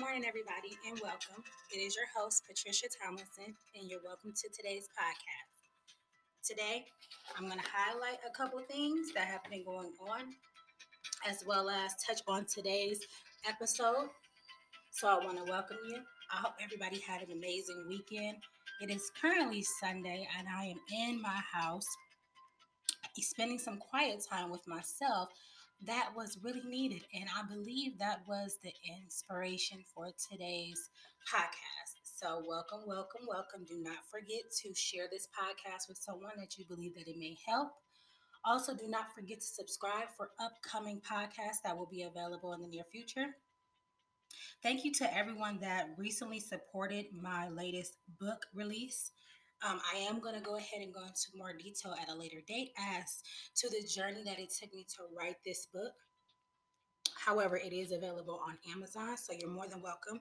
Good morning, everybody, and welcome. It is your host, Patricia Tomlinson, and you're welcome to today's podcast. Today, I'm going to highlight a couple things that have been going on, as well as touch on today's episode. So, I want to welcome you. I hope everybody had an amazing weekend. It is currently Sunday, and I am in my house spending some quiet time with myself that was really needed. And I believe that was the inspiration for today's podcast. So, welcome, welcome, welcome. Do not forget to share this podcast with someone that you believe that it may help. Also, do not forget to subscribe for upcoming podcasts that will be available in the near future. Thank you to everyone that recently supported my latest book release. Um, I am going to go ahead and go into more detail at a later date as to the journey that it took me to write this book. However, it is available on Amazon, so you're more than welcome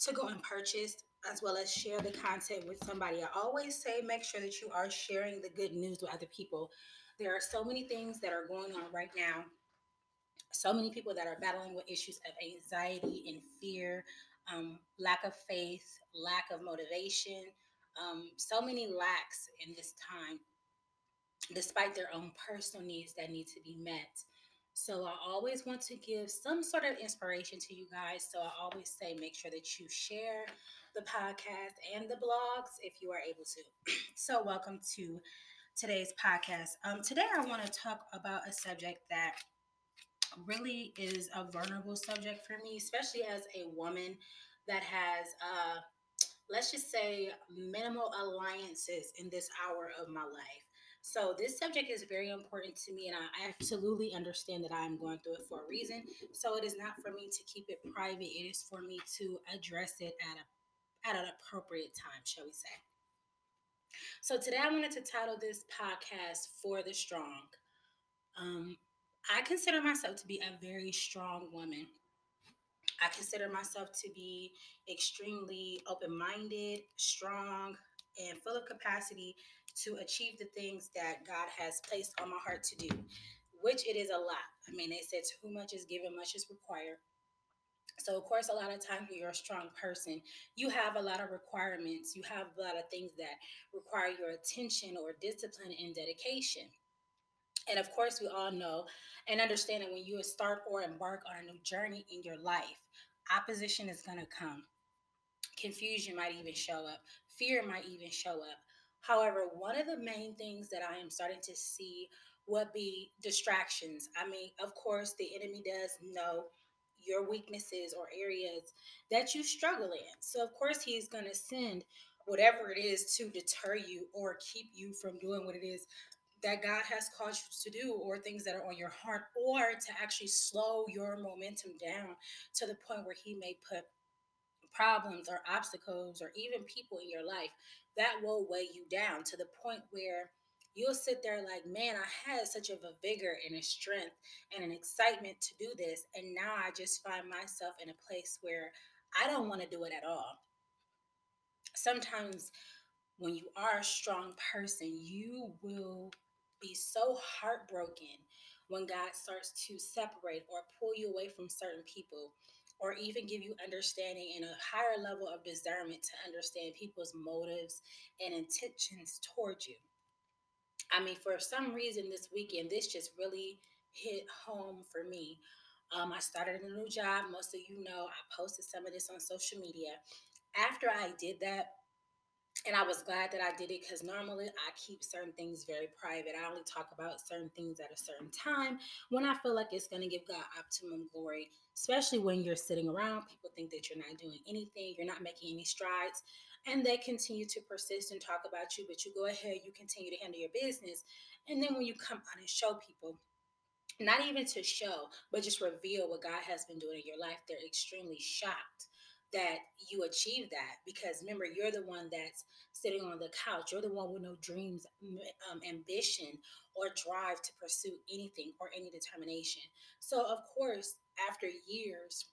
to go and purchase as well as share the content with somebody. I always say make sure that you are sharing the good news with other people. There are so many things that are going on right now. So many people that are battling with issues of anxiety and fear, um, lack of faith, lack of motivation, um, so many lacks in this time, despite their own personal needs that need to be met. So I always want to give some sort of inspiration to you guys. So I always say make sure that you share the podcast and the blogs if you are able to. so welcome to today's podcast. Um, today I want to talk about a subject that really is a vulnerable subject for me, especially as a woman that has uh, let's just say minimal alliances in this hour of my life. So this subject is very important to me and I absolutely understand that I'm going through it for a reason. So it is not for me to keep it private. It is for me to address it at a at an appropriate time, shall we say. So today I wanted to title this podcast For the Strong. Um, I consider myself to be a very strong woman. I consider myself to be extremely open minded, strong, and full of capacity to achieve the things that God has placed on my heart to do, which it is a lot. I mean, they said too much is given, much is required. So, of course, a lot of times when you're a strong person, you have a lot of requirements. You have a lot of things that require your attention or discipline and dedication. And of course, we all know and understand that when you start or embark on a new journey in your life, opposition is going to come. Confusion might even show up, fear might even show up. However, one of the main things that I am starting to see would be distractions. I mean, of course, the enemy does know your weaknesses or areas that you struggle in. So, of course, he's going to send whatever it is to deter you or keep you from doing what it is that God has called you to do, or things that are on your heart, or to actually slow your momentum down to the point where He may put problems or obstacles or even people in your life that will weigh you down to the point where you'll sit there like, man, I had such of a vigor and a strength and an excitement to do this. And now I just find myself in a place where I don't want to do it at all. Sometimes when you are a strong person, you will be so heartbroken when God starts to separate or pull you away from certain people or even give you understanding and a higher level of discernment to understand people's motives and intentions towards you. I mean, for some reason this weekend, this just really hit home for me. Um, I started a new job. Most of you know I posted some of this on social media. After I did that, and I was glad that I did it because normally I keep certain things very private. I only talk about certain things at a certain time when I feel like it's going to give God optimum glory, especially when you're sitting around. People think that you're not doing anything, you're not making any strides, and they continue to persist and talk about you. But you go ahead, you continue to handle your business. And then when you come out and show people, not even to show, but just reveal what God has been doing in your life, they're extremely shocked that you achieve that because remember you're the one that's sitting on the couch. You're the one with no dreams um, ambition or drive to pursue anything or any determination. So of course after years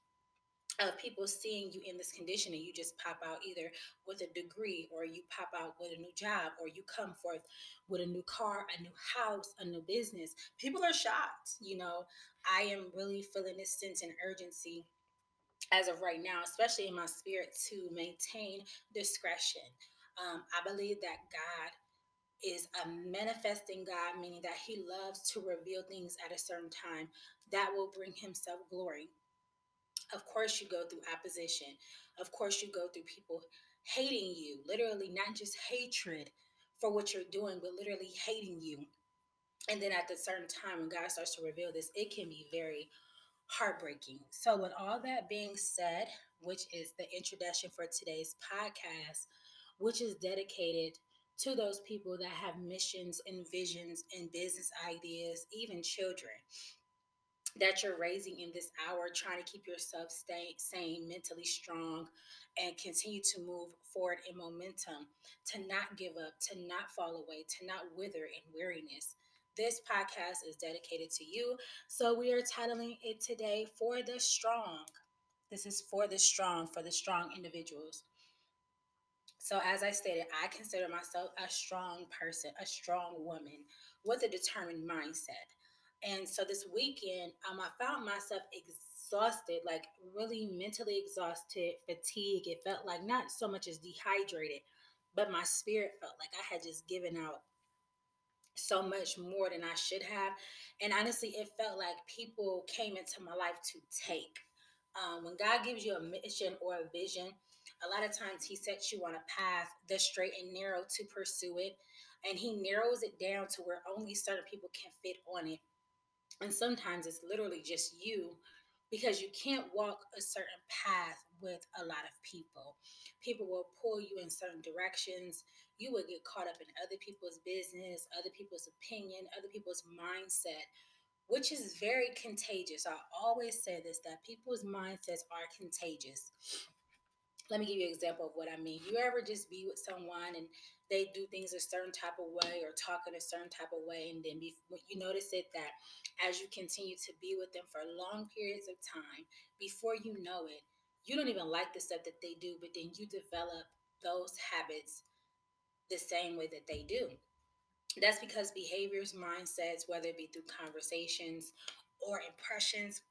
of people seeing you in this condition and you just pop out either with a degree or you pop out with a new job or you come forth with a new car a new house a new business people are shocked you know. I am really feeling this sense and urgency as of right now, especially in my spirit, to maintain discretion. Um, I believe that God is a manifesting God, meaning that He loves to reveal things at a certain time that will bring Himself glory. Of course, you go through opposition. Of course, you go through people hating you, literally, not just hatred for what you're doing, but literally hating you. And then at the certain time, when God starts to reveal this, it can be very heartbreaking. So, with all that being said, which is the introduction for today's podcast, which is dedicated to those people that have missions and visions and business ideas, even children that you're raising in this hour, trying to keep yourself stay, sane, mentally strong, and continue to move forward in momentum, to not give up, to not fall away, to not wither in weariness. This podcast is dedicated to you. So we are titling it today For the Strong. This is for the strong, for the strong individuals. So, as I stated, I consider myself a strong person, a strong woman with a determined mindset. And so this weekend, um, I found myself exhausted, like really mentally exhausted, fatigue. It felt like not so much as dehydrated, but my spirit felt like I had just given out so much more than I should have. And honestly, it felt like people came into my life to take. Um, when God gives you a mission or a vision, a lot of times He sets you on a path that's straight and narrow to pursue it. And He narrows it down to where only certain people can fit on it. And sometimes it's literally just you because you can't walk a certain path with a lot of people. People will pull you in certain directions. You will get caught up in other people's business, other people's opinion, other people's mindset, which is very contagious. I always say this that people's mindsets are contagious let me give you an example of what I mean. You ever just be with someone and they do things a certain type of way or talk in a certain type of way, and then be, you notice it that as you continue to be with them for long periods of time, before you know it, you don't even like the stuff that they do, but then you develop those habits the same way that they do. That's because behaviors, mindsets, whether it be through conversations or impressions,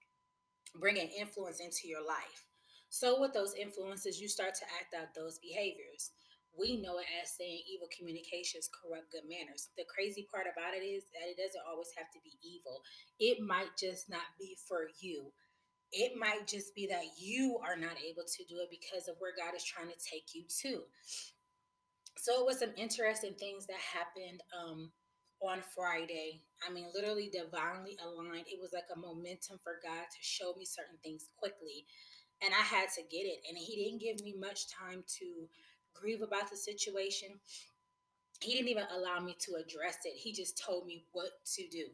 bring an influence into your life. So, with those influences, you start to act out those behaviors. We know it as saying evil communications corrupt good manners. The crazy part about it is that it doesn't always have to be evil, it might just not be for you. It might just be that you are not able to do it because of where God is trying to take you to. So, it was some interesting things that happened um, on Friday. I mean, literally divinely aligned. It was like a momentum for God to show me certain things quickly and I had to get it. And he didn't give me much time to grieve about the situation. He didn't even allow me to address it. He just told me what to do.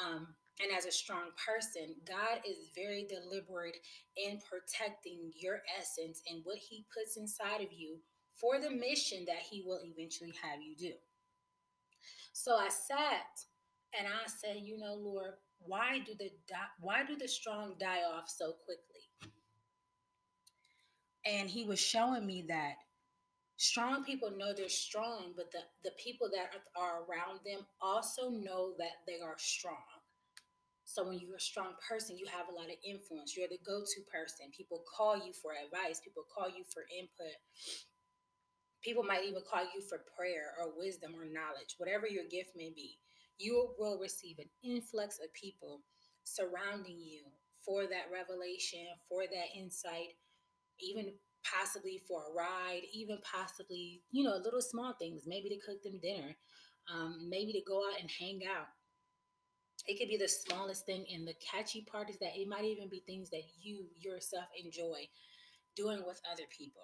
Um, and as a strong person, God is very deliberate in protecting your essence and what He puts inside of you for the mission that He will eventually have you do. So I sat and I said, you know, Lord, why do the why do the strong die off so quickly? And he was showing me that strong people know they're strong but the, the people that are around them also know that they are strong. So when you're a strong person you have a lot of influence. You're the go-to person. People call you for advice. People call you for input. People might even call you for prayer or wisdom or knowledge whatever your gift may be. You will receive an influx of people surrounding you for that revelation for that insight even possibly for a ride, even possibly, you know, little small things, maybe to cook them dinner, um, maybe to go out and hang out. It could be the smallest thing. And the catchy part is that it might even be things that you yourself enjoy doing with other people.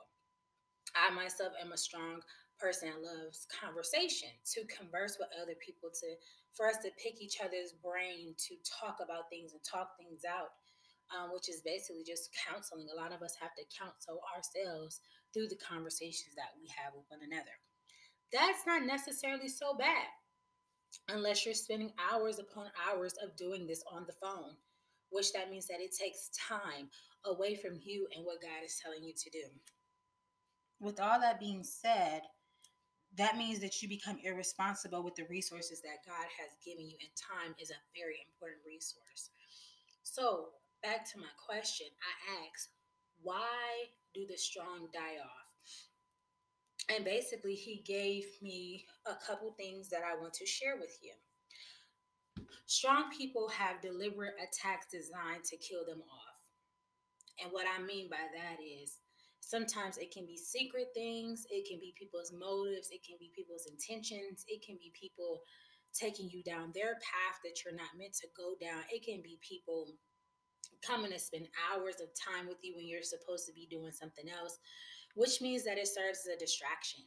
I myself am a strong person that loves conversation, to converse with other people, to for us to pick each other's brain, to talk about things and talk things out um, which is basically just counseling. A lot of us have to counsel ourselves through the conversations that we have with one another. That's not necessarily so bad unless you're spending hours upon hours of doing this on the phone, which that means that it takes time away from you and what God is telling you to do. With all that being said, that means that you become irresponsible with the resources that God has given you, and time is a very important resource. So, back to my question, I asked, why do the strong die off? And basically, he gave me a couple things that I want to share with you. Strong people have deliberate attacks designed to kill them off. And what I mean by that is sometimes it can be secret things, it can be people's motives, it can be people's intentions, it can be people taking you down their path that you're not meant to go down, it can be people coming to spend hours of time with you when you're supposed to be doing something else, which means that it serves as a distraction.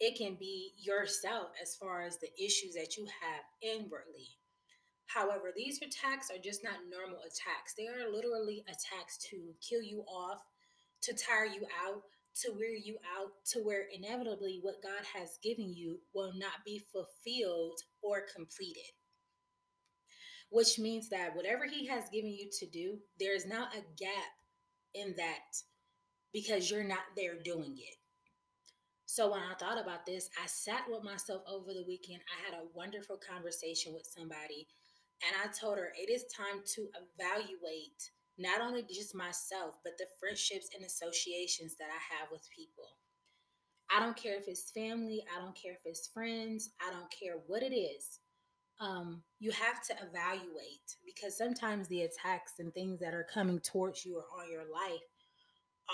It can be yourself as far as the issues that you have inwardly. However, these attacks are just not normal attacks. They are literally attacks to kill you off, to tire you out, to wear you out, to where inevitably what God has given you will not be fulfilled or completed. Which means that whatever He has given you to do, there is not a gap in that because you're not there doing it. So when I thought about this, I sat with myself over the weekend. I had a wonderful conversation with somebody, and I told her it is time to evaluate not only just myself, but the friendships and associations that I have with people. I don't care if it's family, I don't care if it's friends, I don't care what it is. Um, you have to evaluate because sometimes the attacks and things that are coming towards you or on your life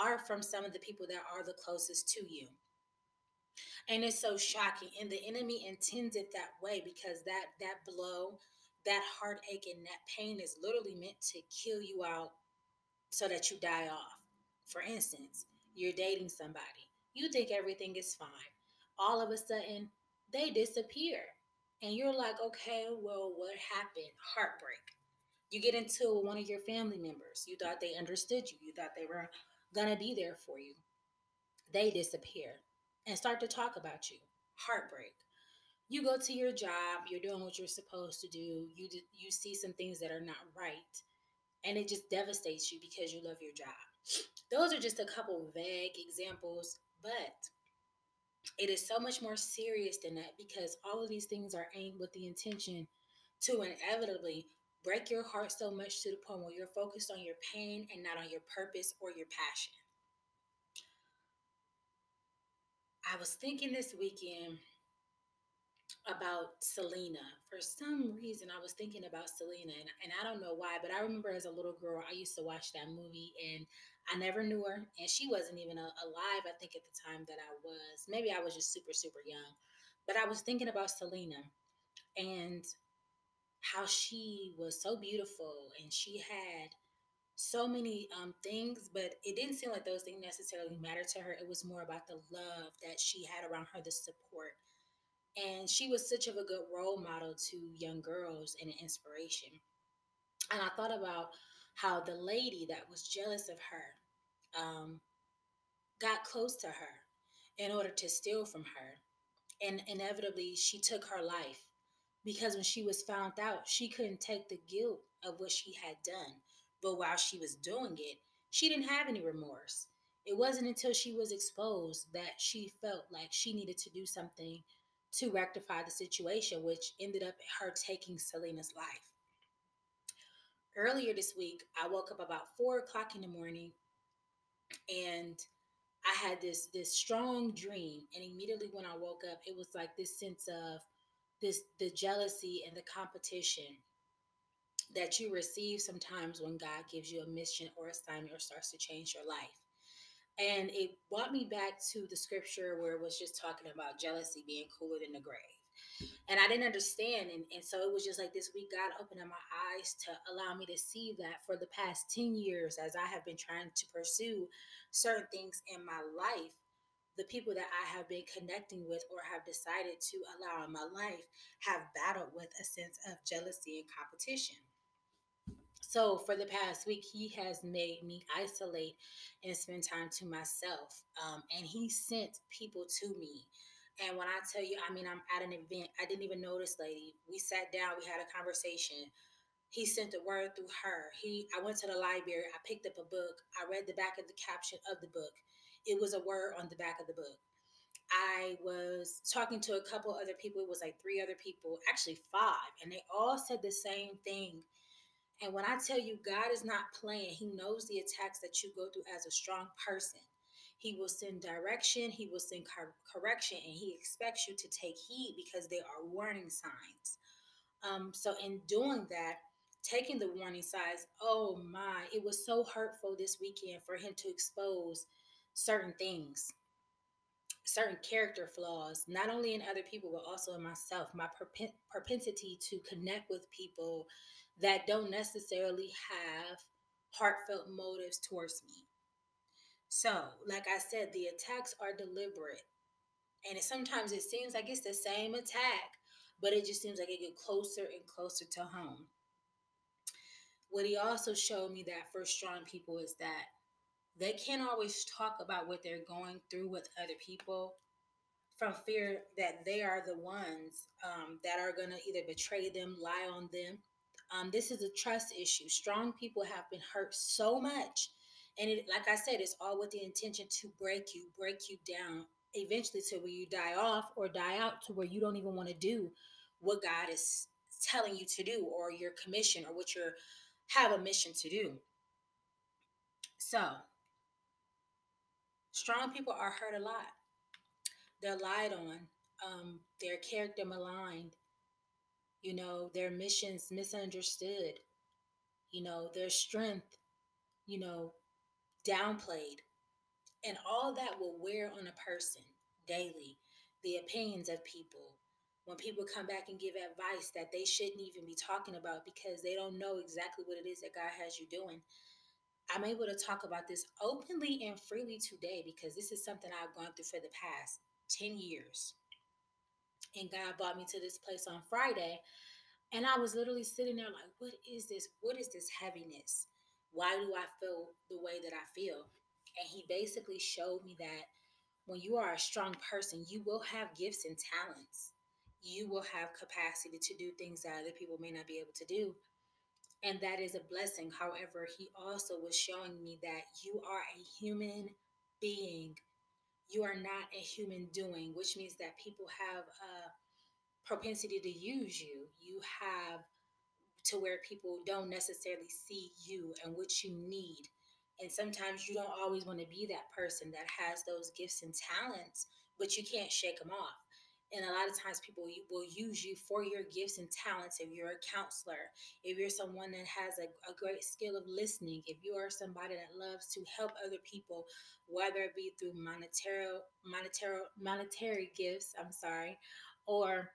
are from some of the people that are the closest to you. And it's so shocking. And the enemy intends it that way because that that blow, that heartache and that pain is literally meant to kill you out so that you die off. For instance, you're dating somebody. You think everything is fine. All of a sudden, they disappear. And you're like, okay, well, what happened? Heartbreak. You get into one of your family members. You thought they understood you. You thought they were going to be there for you. They disappear and start to talk about you. Heartbreak. You go to your job, you're doing what you're supposed to do. You you see some things that are not right, and it just devastates you because you love your job. Those are just a couple vague examples, but it is so much more serious than that because all of these things are aimed with the intention to inevitably break your heart so much to the point where you're focused on your pain and not on your purpose or your passion. I was thinking this weekend about Selena. For some reason, I was thinking about Selena, and, and I don't know why, but I remember as a little girl, I used to watch that movie, and I never knew her, and she wasn't even alive, I think, at the time that I was. Maybe I was just super, super young. But I was thinking about Selena and how she was so beautiful, and she had so many um, things, but it didn't seem like those things necessarily mattered to her. It was more about the love that she had around her, the support. And she was such of a good role model to young girls and an inspiration. And I thought about how the lady that was jealous of her um, got close to her in order to steal from her. And inevitably, she took her life because when she was found out, she couldn't take the guilt of what she had done but while she was doing it, she didn't have any remorse. It wasn't until she was exposed that she felt like she needed to do something to rectify the situation, which ended up her taking Selena's life. Earlier this week, I woke up about four o'clock in the morning and I had this this strong dream. And immediately when I woke up, it was like this sense of this the jealousy and the competition that you receive sometimes when God gives you a mission or assignment or starts to change your life. And it brought me back to the scripture where it was just talking about jealousy being cooler than the grave. And I didn't understand. And, and so it was just like this week, God opened up my eyes to allow me to see that for the past 10 years, as I have been trying to pursue certain things in my life, the people that I have been connecting with or have decided to allow in my life have battled with a sense of jealousy and competition. So for the past week, he has made me isolate and spend time to myself. Um, and he sent people to me. And when I tell you, I mean, I'm at an event. I didn't even know this lady. We sat down, we had a conversation. He sent a word through her. He I went to the library, I picked up a book, I read the back of the caption of the book. It was a word on the back of the book. I was talking to a couple other people. It was like three other people, actually five, and they all said the same thing And when I tell you God is not playing, He knows the attacks that you go through as a strong person. He will send direction, He will send cor- correction, and He expects you to take heed because they are warning signs. Um, so, in doing that, taking the warning signs, oh my, it was so hurtful this weekend for Him to expose certain things certain character flaws, not only in other people, but also in myself, my propensity to connect with people that don't necessarily have heartfelt motives towards me. So, like I said, the attacks are deliberate. And it, sometimes it seems like it's the same attack, but it just seems like it gets closer and closer to home. What he also showed me that for strong people is that they can't always talk about what they're going through with other people from fear that they are the ones um, that are going to either betray them, lie on them. Um, this is a trust issue. Strong people have been hurt so much. And it, like I said, it's all with the intention to break you, break you down, eventually to where you die off or die out to where you don't even want to do what God is telling you to do or your commission or what you have a mission to do. So, strong people are hurt a lot. They're lied on, um, their character maligned, you know, their missions misunderstood, you know, their strength, you know, downplayed. And all that will wear on a person daily. The opinions of people. When people come back and give advice that they shouldn't even be talking about because they don't know exactly what it is that God has you doing. I'm able to talk about this openly and freely today because this is something I've gone through for the past 10 years. And God brought me to this place on Friday. And I was literally sitting there like, what is this? What is this heaviness? Why do I feel the way that I feel? And he basically showed me that when you are a strong person, you will have gifts and talents. You will have capacity to do things that other people may not be able to do and that is a blessing. However, he also was showing me that you are a human being. You are not a human doing, which means that people have a propensity to use you. You have to where people don't necessarily see you and what you need. And sometimes you don't always want to be that person that has those gifts and talents, but you can't shake them off. And a lot of times people will use you for your gifts and talents. If you're a counselor, if you're someone that has a, a great skill of listening, if you are somebody that loves to help other people, whether it be through monetary, monetary, monetary gifts, I'm sorry, or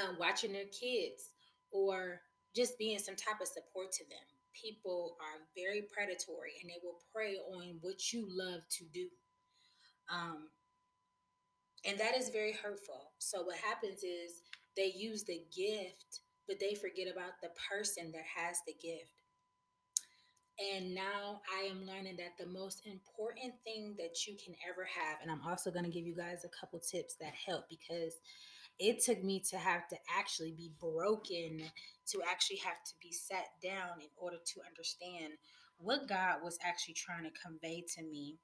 um, watching their kids, or just being some type of support to them. People are very predatory and they will prey on what you love to do. Um, and that is very hurtful. So what happens is they use the gift, but they forget about the person that has the gift. And now I am learning that the most important thing that you can ever have, and I'm also going to give you guys a couple tips that help because it took me to have to actually be broken, to actually have to be sat down in order to understand what God was actually trying to convey to me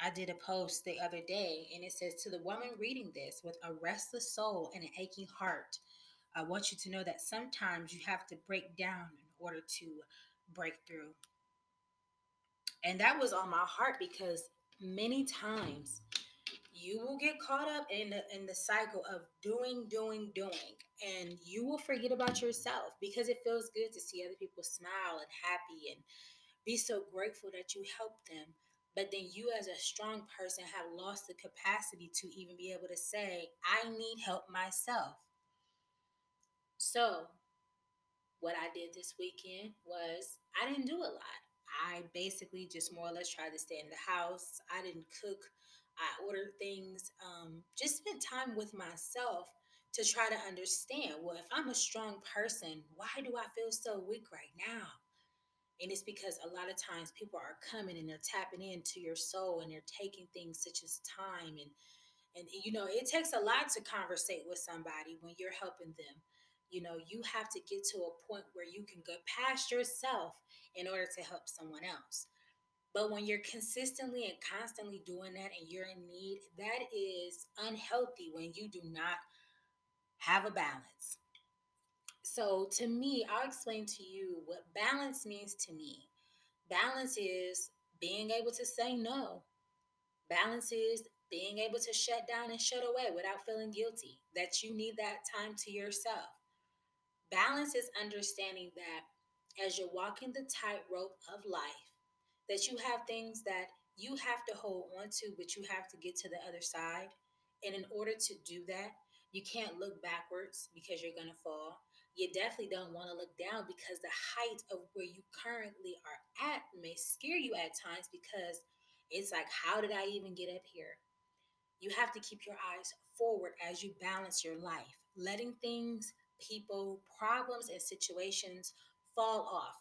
I did a post the other day and it says to the woman reading this with a restless soul and an aching heart, I want you to know that sometimes you have to break down in order to break through. And that was on my heart because many times you will get caught up in the, in the cycle of doing, doing, doing, and you will forget about yourself because it feels good to see other people smile and happy and be so grateful that you helped them. But then you as a strong person have lost the capacity to even be able to say i need help myself. So what i did this weekend was i didn't do a lot. I basically just more or less tried to stay in the house. I didn't cook i ordered things um, just spent time with myself to try to understand well if i'm a strong person why do i feel so weak right now? And it's because a lot of times people are coming and they're tapping into your soul and they're taking things such as time and and you know it takes a lot to conversate with somebody when you're helping them. You know you have to get to a point where you can go past yourself in order to help someone else but when you're consistently and constantly doing that and you're in need that is unhealthy when you do not have a balance So, to me, I'll explain to you what balance means to me. Balance is being able to say no. Balance is being able to shut down and shut away without feeling guilty, that you need that time to yourself. Balance is understanding that as you're walking the tightrope of life, that you have things that you have to hold on to, but you have to get to the other side. And in order to do that, you can't look backwards because you're going to fall. You definitely don't want to look down because the height of where you currently are at may scare you at times because it's like, how did I even get up here? You have to keep your eyes forward as you balance your life, letting things, people, problems, and situations fall off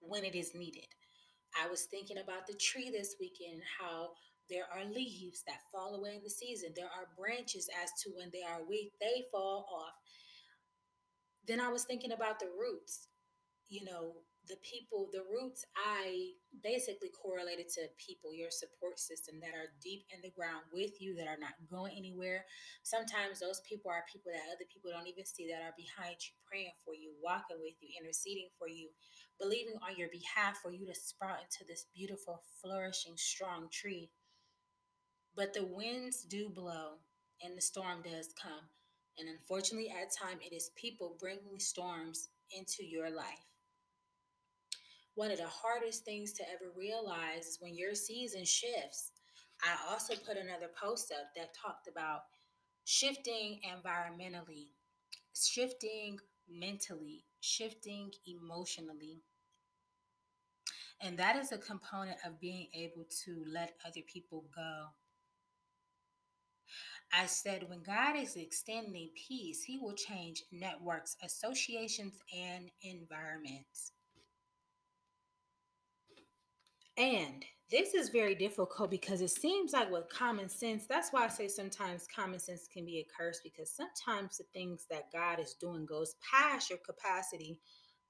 when it is needed. I was thinking about the tree this weekend, how there are leaves that fall away in the season. There are branches as to when they are weak, they fall off. Then I was thinking about the roots. You know, the people, the roots, I basically correlated to people, your support system that are deep in the ground with you, that are not going anywhere. Sometimes those people are people that other people don't even see that are behind you, praying for you, walking with you, interceding for you, believing on your behalf for you to sprout into this beautiful, flourishing, strong tree. But the winds do blow and the storm does come. And unfortunately, at times, it is people bringing storms into your life one of the hardest things to ever realize is when your season shifts. I also put another post up that talked about shifting environmentally, shifting mentally, shifting emotionally. And that is a component of being able to let other people go. I said, when God is extending peace, He will change networks, associations, and environments. And this is very difficult because it seems like with common sense, that's why I say sometimes common sense can be a curse because sometimes the things that God is doing goes past your capacity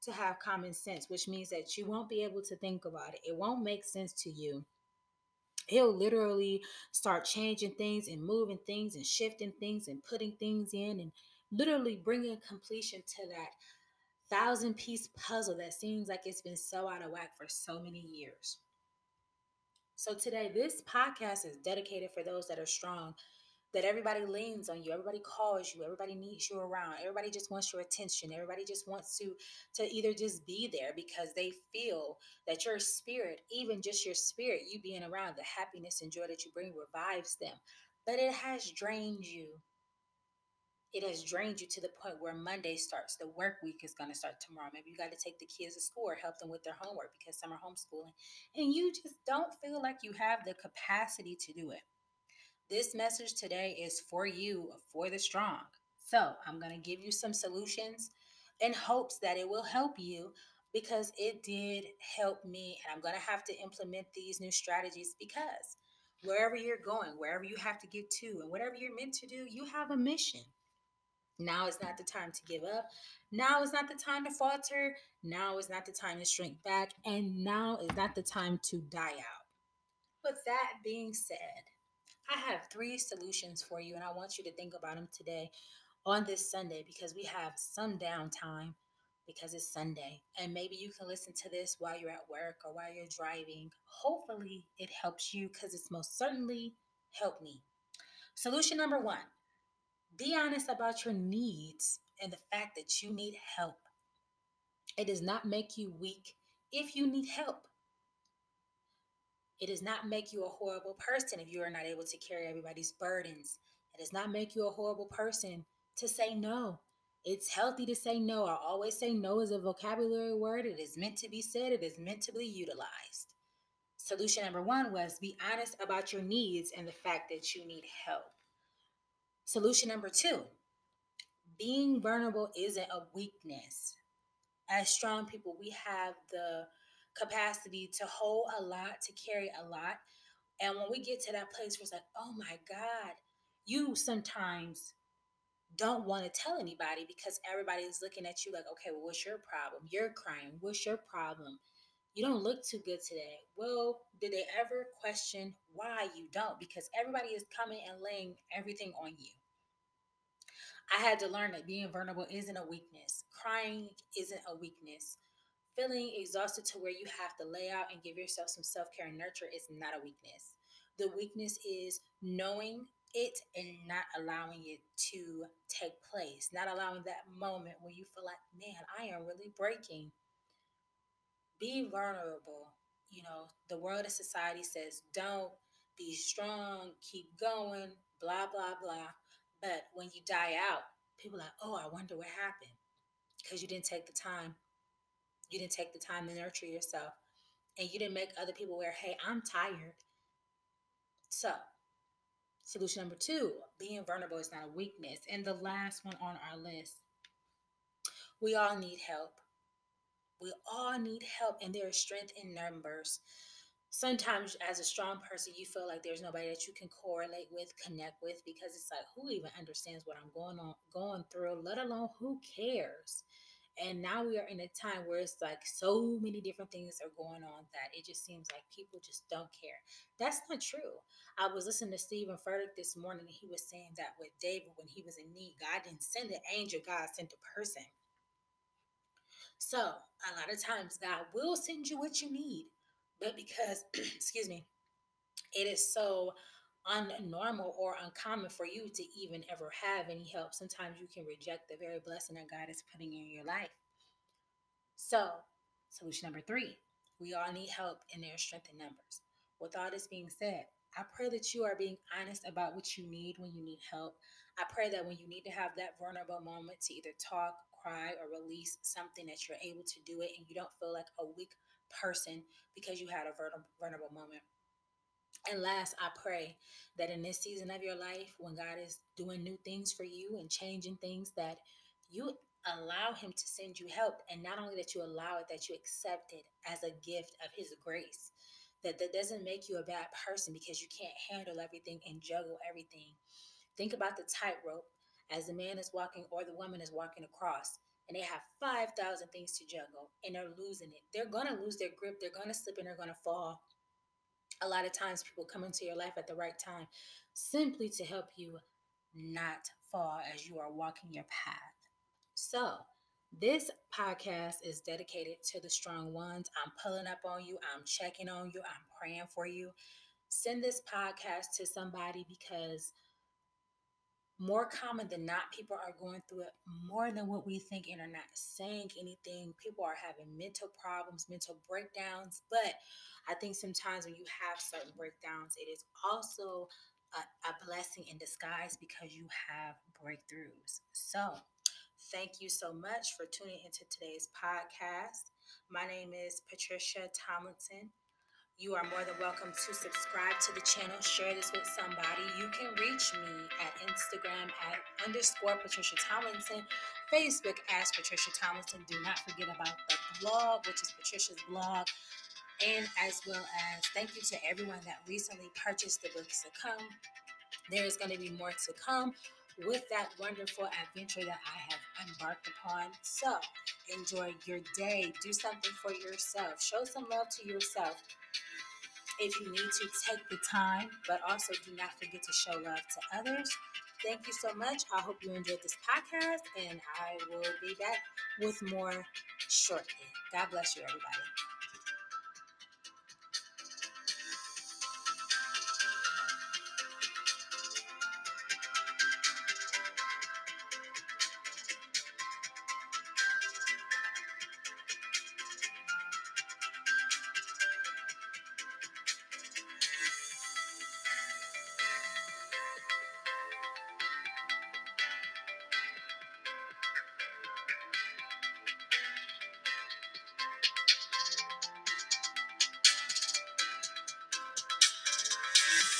to have common sense, which means that you won't be able to think about it. It won't make sense to you. He'll literally start changing things and moving things and shifting things and putting things in and literally bringing completion to that thousand piece puzzle that seems like it's been so out of whack for so many years. So today, this podcast is dedicated for those that are strong, that everybody leans on you, everybody calls you, everybody needs you around, everybody just wants your attention, everybody just wants to to either just be there because they feel that your spirit, even just your spirit, you being around, the happiness and joy that you bring revives them. But it has drained you it has drained you to the point where Monday starts. The work week is going to start tomorrow. Maybe you got to take the kids to school or help them with their homework because some are homeschooling. And you just don't feel like you have the capacity to do it. This message today is for you, for the strong. So I'm going to give you some solutions in hopes that it will help you because it did help me. And I'm going to have to implement these new strategies because wherever you're going, wherever you have to get to, and whatever you're meant to do, you have a mission. Now is not the time to give up. Now is not the time to falter. Now is not the time to shrink back. And now is not the time to die out. With that being said, I have three solutions for you, and I want you to think about them today on this Sunday because we have some downtime because it's Sunday. And maybe you can listen to this while you're at work or while you're driving. Hopefully, it helps you because it's most certainly helped me. Solution number one be honest about your needs and the fact that you need help. It does not make you weak if you need help. It does not make you a horrible person if you are not able to carry everybody's burdens. It does not make you a horrible person to say no. It's healthy to say no. I always say no is a vocabulary word. It is meant to be said, it is meant to be utilized. Solution number one was be honest about your needs and the fact that you need help. Solution number two being vulnerable isn't a weakness. As strong people, we have the capacity to hold a lot, to carry a lot. And when we get to that place where it's like, oh my God, you sometimes don't want to tell anybody because everybody is looking at you like, okay, well, what's your problem? You're crying. What's your problem? You don't look too good today. Well, did they ever question why you don't? Because everybody is coming and laying everything on you. I had to learn that being vulnerable isn't a weakness. Crying isn't a weakness. Feeling exhausted to where you have to lay out and give yourself some self care and nurture is not a weakness. The weakness is knowing it and not allowing it to take place, not allowing that moment where you feel like, man, I am really breaking. Be vulnerable. You know, the world and society says don't be strong, keep going, blah, blah, blah. But when you die out, people are like, oh, I wonder what happened. Because you didn't take the time. You didn't take the time to nurture yourself. And you didn't make other people aware, hey, I'm tired. So, solution number two being vulnerable is not a weakness. And the last one on our list we all need help. We all need help, and there is strength in numbers. Sometimes as a strong person you feel like there's nobody that you can correlate with connect with because it's like who even understands what i'm going on going through let alone who cares? And now we are in a time where it's like so many different things are going on that it just seems like people just don't care. That's not true. I was listening to Steven Furtick this morning and he was saying that with david when he was in need god didn't send an angel god sent a person so a lot of times god will send you what you need but because, excuse me, it is so unnormal or uncommon for you to even ever have any help, sometimes you can reject the very blessing that God is putting in your life. So, solution number three we all need help and there are strength in numbers. With all this being said, I pray that you are being honest about what you need when you need help. I pray that when you need to have that vulnerable moment to either talk, cry, or release something that you're able to do it and you don't feel like a weak person because you had a vulnerable moment. And last, I pray that in this season of your life, when God is doing new things for you and changing things, that you allow Him to send you help. And not only that you allow it, that you accept it as a gift of His grace. That that doesn't make you a bad person because you can't handle everything and juggle everything. Think about the tightrope as the man is walking or the woman is walking across and they have 5,000 things to juggle and they're losing it. They're going to lose their grip, they're going to slip and they're going to fall. A lot of times people come into your life at the right time simply to help you not fall as you are walking your path. So, this podcast is dedicated to the strong ones. I'm pulling up on you, I'm checking on you, I'm praying for you. Send this podcast to somebody because more common than not, people are going through it more than what we think and are not saying anything. People are having mental problems, mental breakdowns. But I think sometimes when you have certain breakdowns, it is also a, a blessing in disguise because you have breakthroughs. So, thank you so much for tuning into today's podcast. My name is Patricia Tomlinson. You are more than welcome to subscribe to the channel, share this with somebody. You can reach me at Instagram at underscore Patricia Tomlinson, Facebook as Patricia Tomlinson. Do not forget about the blog, which is Patricia's blog. And as well as thank you to everyone that recently purchased the books to come. There is going to be more to come with that wonderful adventure that I have embarked upon. So enjoy your day. Do something for yourself. Show some love to yourself if you need to take the time, but also do not forget to show love to others. Thank you so much. I hope you enjoyed this podcast, and I will be back with more shortly. God bless you, everybody.